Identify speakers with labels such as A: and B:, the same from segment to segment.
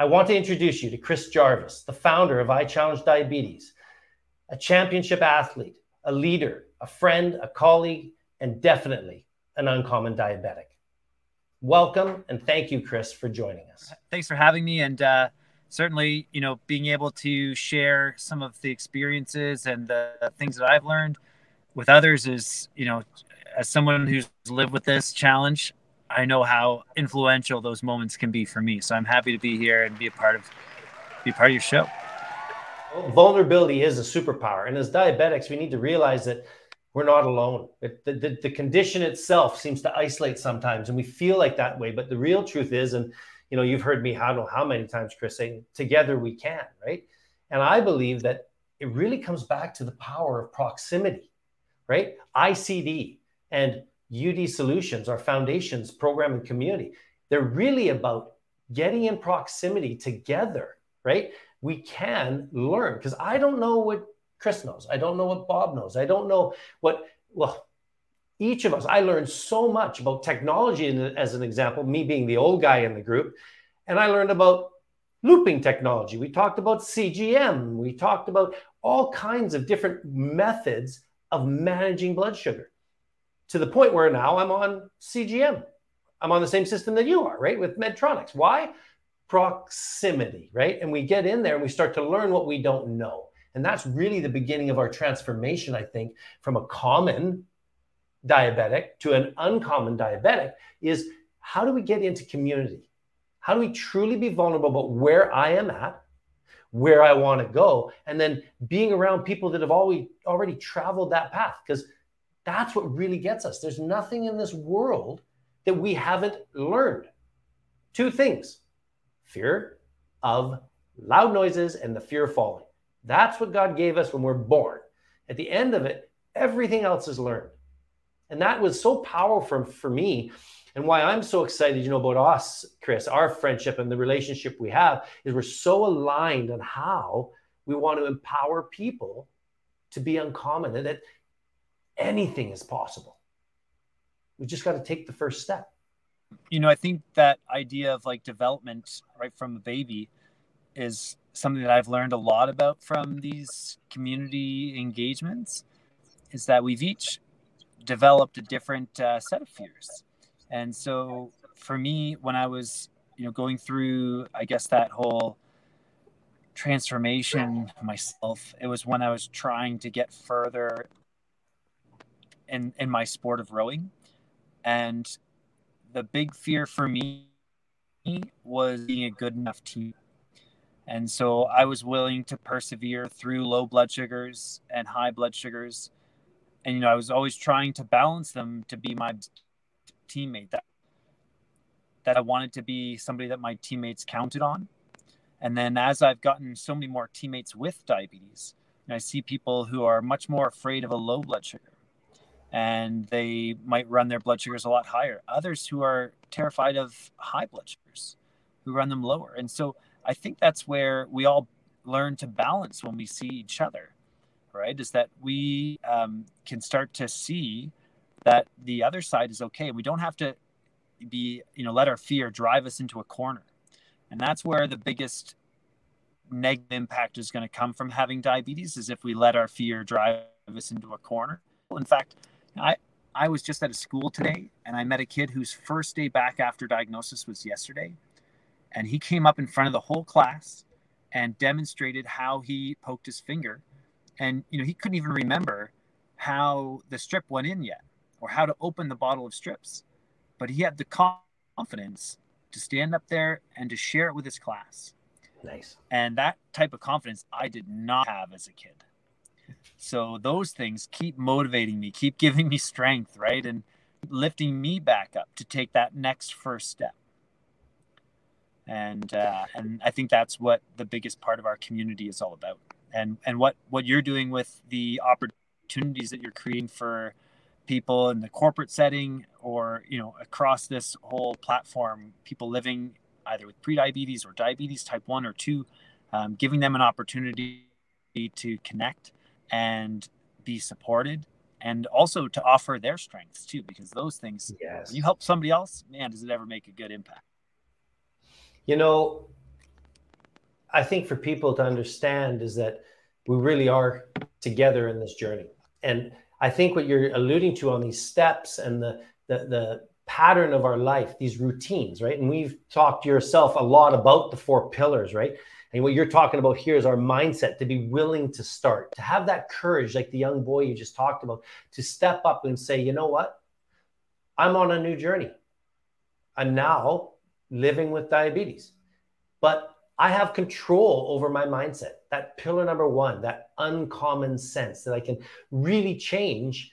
A: I want to introduce you to Chris Jarvis, the founder of I Challenge Diabetes, a championship athlete, a leader, a friend, a colleague, and definitely an uncommon diabetic. Welcome and thank you, Chris, for joining us.
B: Thanks for having me. And uh, certainly, you know, being able to share some of the experiences and the things that I've learned with others is, you know, as someone who's lived with this challenge, I know how influential those moments can be for me. So I'm happy to be here and be a part of be part of your show.
A: Well, vulnerability is a superpower, and as diabetics, we need to realize that we're not alone. It, the, the, the condition itself seems to isolate sometimes, and we feel like that way. But the real truth is, and you know, you've heard me, know how many times, Chris, saying, together we can, right? And I believe that it really comes back to the power of proximity, right? ICD and UD Solutions, our foundations, program, and community, they're really about getting in proximity together, right? We can learn because I don't know what Chris knows. I don't know what Bob knows. I don't know what, well, each of us, I learned so much about technology as an example, me being the old guy in the group. And I learned about looping technology. We talked about CGM. We talked about all kinds of different methods of managing blood sugar to the point where now I'm on CGM. I'm on the same system that you are, right? With Medtronics. Why? Proximity, right? And we get in there and we start to learn what we don't know. And that's really the beginning of our transformation, I think, from a common diabetic to an uncommon diabetic is how do we get into community? How do we truly be vulnerable about where I am at, where I want to go, and then being around people that have always already traveled that path? Because that's what really gets us. There's nothing in this world that we haven't learned. Two things fear of loud noises and the fear of falling. That's what God gave us when we're born. At the end of it, everything else is learned. And that was so powerful for me. And why I'm so excited, you know, about us, Chris, our friendship and the relationship we have is we're so aligned on how we want to empower people to be uncommon and that anything is possible. We just got to take the first step.
B: You know, I think that idea of like development right from a baby is something that I've learned a lot about from these community engagements is that we've each developed a different uh, set of fears. And so for me, when I was, you know, going through, I guess that whole transformation myself, it was when I was trying to get further in in my sport of rowing, and the big fear for me was being a good enough team. And so I was willing to persevere through low blood sugars and high blood sugars and you know, I was always trying to balance them to be my teammate that that I wanted to be somebody that my teammates counted on. And then as I've gotten so many more teammates with diabetes, and I see people who are much more afraid of a low blood sugar and they might run their blood sugars a lot higher. Others who are terrified of high blood sugars who run them lower. And so I think that's where we all learn to balance when we see each other right? Is that we um, can start to see that the other side is okay. We don't have to be, you know, let our fear drive us into a corner. And that's where the biggest negative impact is going to come from having diabetes is if we let our fear drive us into a corner. In fact, I, I was just at a school today and I met a kid whose first day back after diagnosis was yesterday. And he came up in front of the whole class and demonstrated how he poked his finger. And you know he couldn't even remember how the strip went in yet or how to open the bottle of strips but he had the confidence to stand up there and to share it with his class.
A: Nice.
B: And that type of confidence i did not have as a kid so those things keep motivating me keep giving me strength right? And lifting me back up to take that next first step. And uh, and i think that's what the biggest part of our community is all about. And and what what you're doing with the opportunities that you're creating for people in the corporate setting or you know across this whole platform people living either with prediabetes or diabetes type 1 or 2 um, giving them an opportunity to connect and be supported and also to offer their strengths too because those things yes. you help somebody else man does it ever make a good impact
A: you know I think for people to understand is that we really are together in this journey. And I think what you're alluding to on these steps and the the, the pattern of our life, these routines, right? And we've talked yourself a lot about the four pillars, right? And what you're talking about here is our mindset to be willing to start, to have that courage, like the young boy you just talked about, to step up and say, you know what? I'm on a new journey. I'm now living with diabetes, but I have control over my mindset. That pillar number one, that uncommon sense that I can really change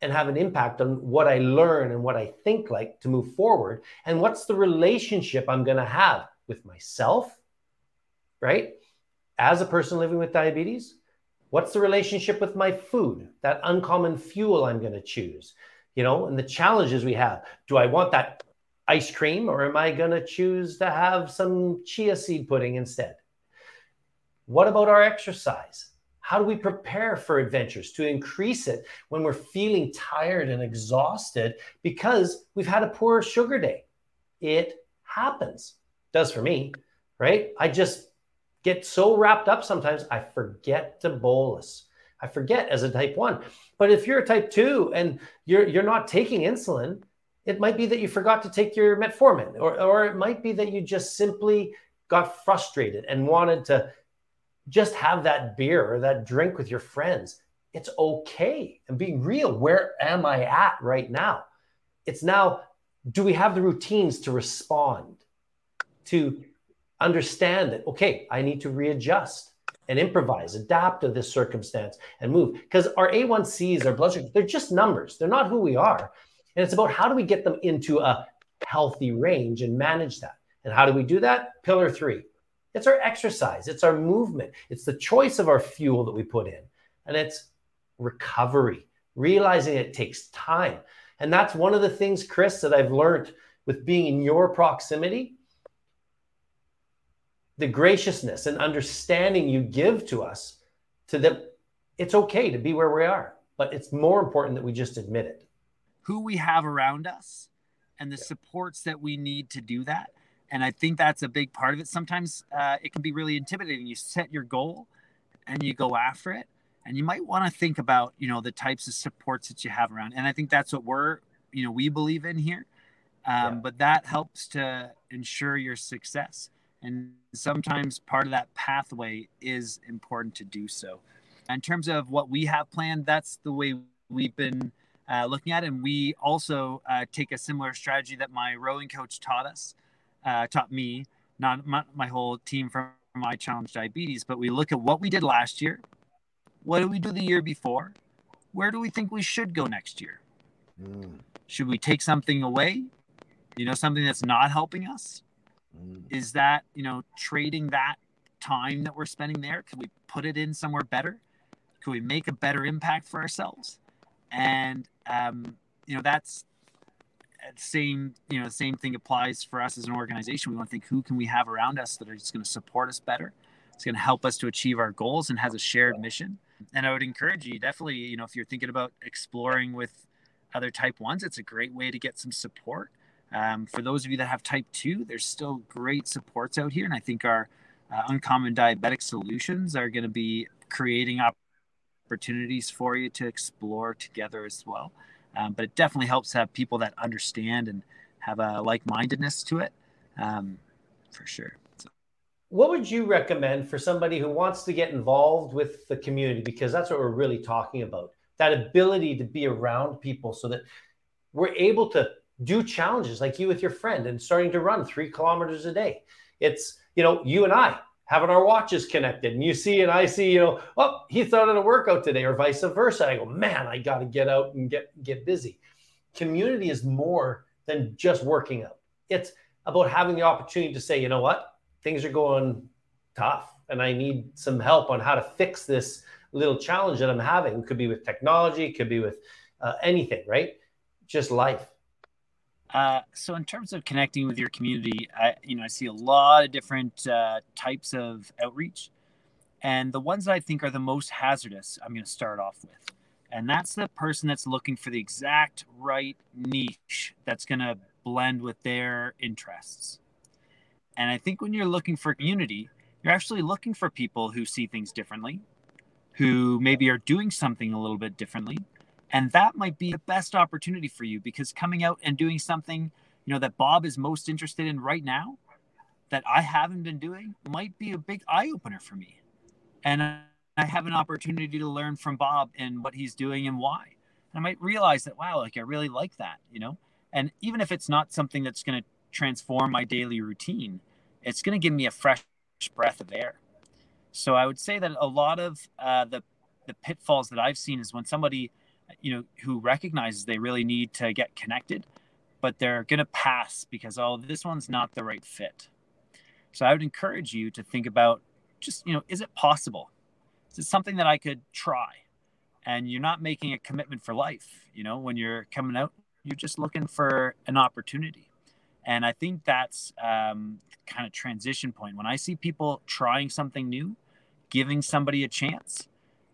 A: and have an impact on what I learn and what I think like to move forward. And what's the relationship I'm going to have with myself, right? As a person living with diabetes, what's the relationship with my food, that uncommon fuel I'm going to choose, you know, and the challenges we have. Do I want that ice cream or am I going to choose to have some chia seed pudding instead? What about our exercise? How do we prepare for adventures to increase it when we're feeling tired and exhausted because we've had a poor sugar day? It happens. Does for me, right? I just get so wrapped up sometimes I forget to bolus. I forget as a type 1. But if you're a type 2 and you're you're not taking insulin, it might be that you forgot to take your metformin or or it might be that you just simply got frustrated and wanted to just have that beer or that drink with your friends. It's okay. And being real, where am I at right now? It's now, do we have the routines to respond, to understand that, okay, I need to readjust and improvise, adapt to this circumstance and move? Because our A1Cs, our blood sugar, they're just numbers. They're not who we are. And it's about how do we get them into a healthy range and manage that? And how do we do that? Pillar three it's our exercise, it's our movement, it's the choice of our fuel that we put in, and it's recovery, realizing it takes time. And that's one of the things, Chris, that I've learned with being in your proximity. The graciousness and understanding you give to us to that it's okay to be where we are, but it's more important that we just admit it.
B: Who we have around us and the supports that we need to do that and I think that's a big part of it. Sometimes uh, it can be really intimidating. You set your goal and you go after it, and you might want to think about you know the types of supports that you have around. And I think that's what we're you know we believe in here. Um, yeah. But that helps to ensure your success. And sometimes part of that pathway is important to do so. In terms of what we have planned, that's the way we've been uh, looking at it. And we also uh, take a similar strategy that my rowing coach taught us uh, taught me, not my, my whole team from my challenge diabetes, but we look at what we did last year. What did we do the year before? Where do we think we should go next year? Mm. Should we take something away? You know, something that's not helping us? Mm. Is that, you know, trading that time that we're spending there? Could we put it in somewhere better? Could we make a better impact for ourselves? And, um, you know, that's same you know same thing applies for us as an organization. We want to think who can we have around us that are just going to support us better it's going to help us to achieve our goals and has a shared mission. And i would encourage you definitely you know if you're thinking about exploring with other type ones it's a great way to get some support. Um, for those of you that have type 2 there's still great supports out here and i think our uh, uncommon diabetic solutions are going to be creating opportunities for you to explore together as well um, but it definitely helps have people that understand and have a like-mindedness to it, um, for sure. So.
A: What would you recommend for somebody who wants to get involved with the community? Because that's what we're really talking about. That ability to be around people so that we're able to do challenges like you with your friend and starting to run three kilometers a day. It's, you know, you and I having our watches connected and you see and I see, you know, oh, he thought of a workout today or vice versa. I go, man, I got to get out and get, get busy. Community is more than just working out. It's about having the opportunity to say, you know what, things are going tough and I need some help on how to fix this little challenge that I'm having. It could be with technology, could be with uh, anything, right? Just life.
B: Uh, so in terms of connecting with your community, I, you know, I see a lot of different uh, types of outreach, and the ones that I think are the most hazardous, I'm going to start off with, and that's the person that's looking for the exact right niche that's going to blend with their interests. And I think when you're looking for community, you're actually looking for people who see things differently, who maybe are doing something a little bit differently. And that might be the best opportunity for you because coming out and doing something, you know, that Bob is most interested in right now that I haven't been doing might be a big eye opener for me. And I have an opportunity to learn from Bob and what he's doing and why. And I might realize that, wow, like I really like that, you know? And even if it's not something that's going to transform my daily routine, it's going to give me a fresh breath of air. So I would say that a lot of uh, the the pitfalls that I've seen is when somebody, you know, who recognizes they really need to get connected, but they're going to pass because oh, this one's not the right fit. So I would encourage you to think about just you know, is it possible? Is it something that I could try? And you're not making a commitment for life. You know, when you're coming out, you're just looking for an opportunity. And I think that's um, kind of transition point. When I see people trying something new, giving somebody a chance,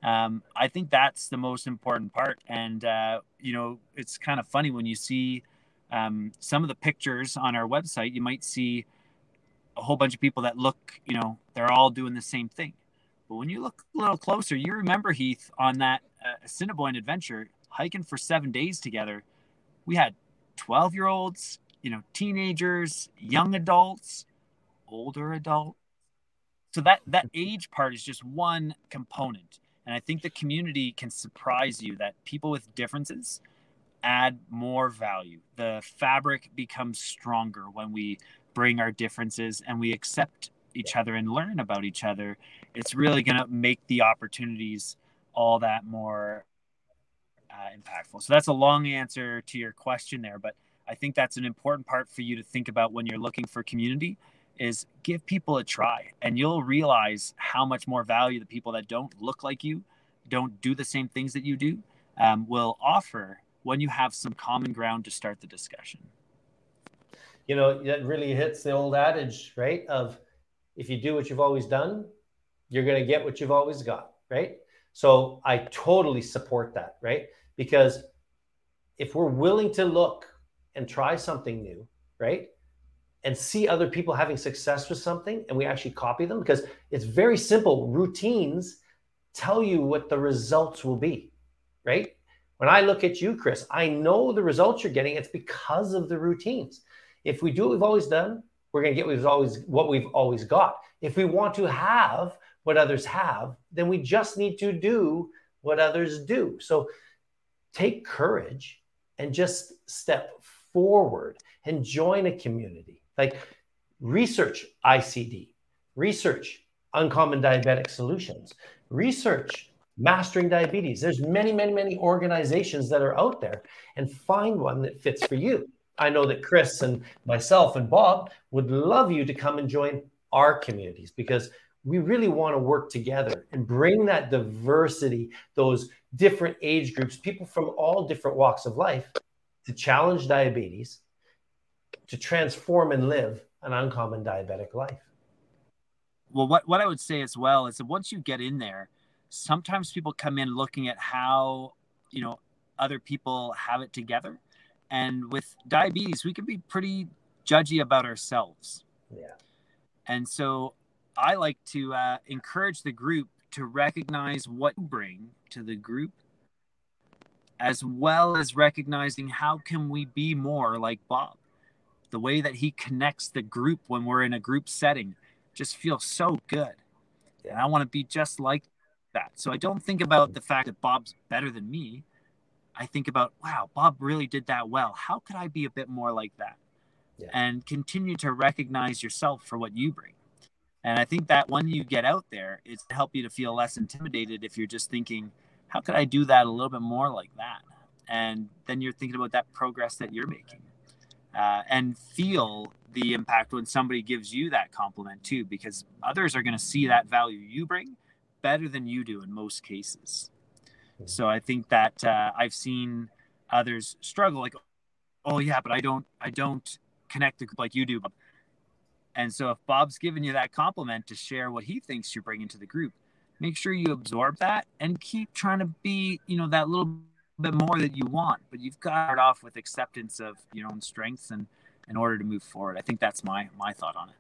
B: um, I think that's the most important part. And, uh, you know, it's kind of funny when you see um, some of the pictures on our website, you might see a whole bunch of people that look, you know, they're all doing the same thing. But when you look a little closer, you remember Heath on that uh, Assiniboine adventure, hiking for seven days together. We had 12 year olds, you know, teenagers, young adults, older adults. So that that age part is just one component. And I think the community can surprise you that people with differences add more value. The fabric becomes stronger when we bring our differences and we accept each other and learn about each other. It's really going to make the opportunities all that more uh, impactful. So that's a long answer to your question there, but I think that's an important part for you to think about when you're looking for community is give people a try and you'll realize how much more value the people that don't look like you, don't do the same things that you do, um, will offer when you have some common ground to start the discussion.
A: You know, that really hits the old adage, right? Of if you do what you've always done, you're going to get what you've always got, right? So I totally support that, right? Because if we're willing to look and try something new, right? And see other people having success with something and we actually copy them because it's very simple. Routines tell you what the results will be, right? When I look at you, Chris, I know the results you're getting. It's because of the routines. If we do what we've always done, we're going to get what we've always what we've always got. If we want to have what others have, then we just need to do what others do. So take courage and just step forward and join a community. Like research ICD, research uncommon diabetic solutions, research mastering diabetes. There's many, many, many organizations that are out there and find one that fits for you. I know that Chris and myself and Bob would love you to come and join our communities because we really want to work together and bring that diversity, those different age groups, people from all different walks of life to challenge diabetes, to transform and live an uncommon diabetic life.
B: Well, what, what I would say as well is that once you get in there, sometimes people come in looking at how, you know, other people have it together and with diabetes, we can be pretty judgy about ourselves.
A: Yeah.
B: And so I like to uh, encourage the group to recognize what you bring to the group, as well as recognizing how can we be more like Bob. The way that he connects the group when we're in a group setting just feels so good. And I want to be just like that. So I don't think about the fact that Bob's better than me. I think about, wow, Bob really did that well. How could I be a bit more like that? Yeah. And continue to recognize yourself for what you bring. And I think that when you get out there, it's to help you to feel less intimidated if you're just thinking, how could I do that a little bit more like that? And then you're thinking about that progress that you're making. Uh, and feel the impact when somebody gives you that compliment too, because others are going to see that value you bring better than you do in most cases. So I think that uh, I've seen others struggle, like, oh yeah, but I don't, I don't connect the group like you do. And so if Bob's giving you that compliment to share what he thinks you're bringing to the group, make sure you absorb that and keep trying to be, you know, that little bit more that you want. But you've got to start off with acceptance of your own strengths and in order to move forward. I think that's my my thought on it.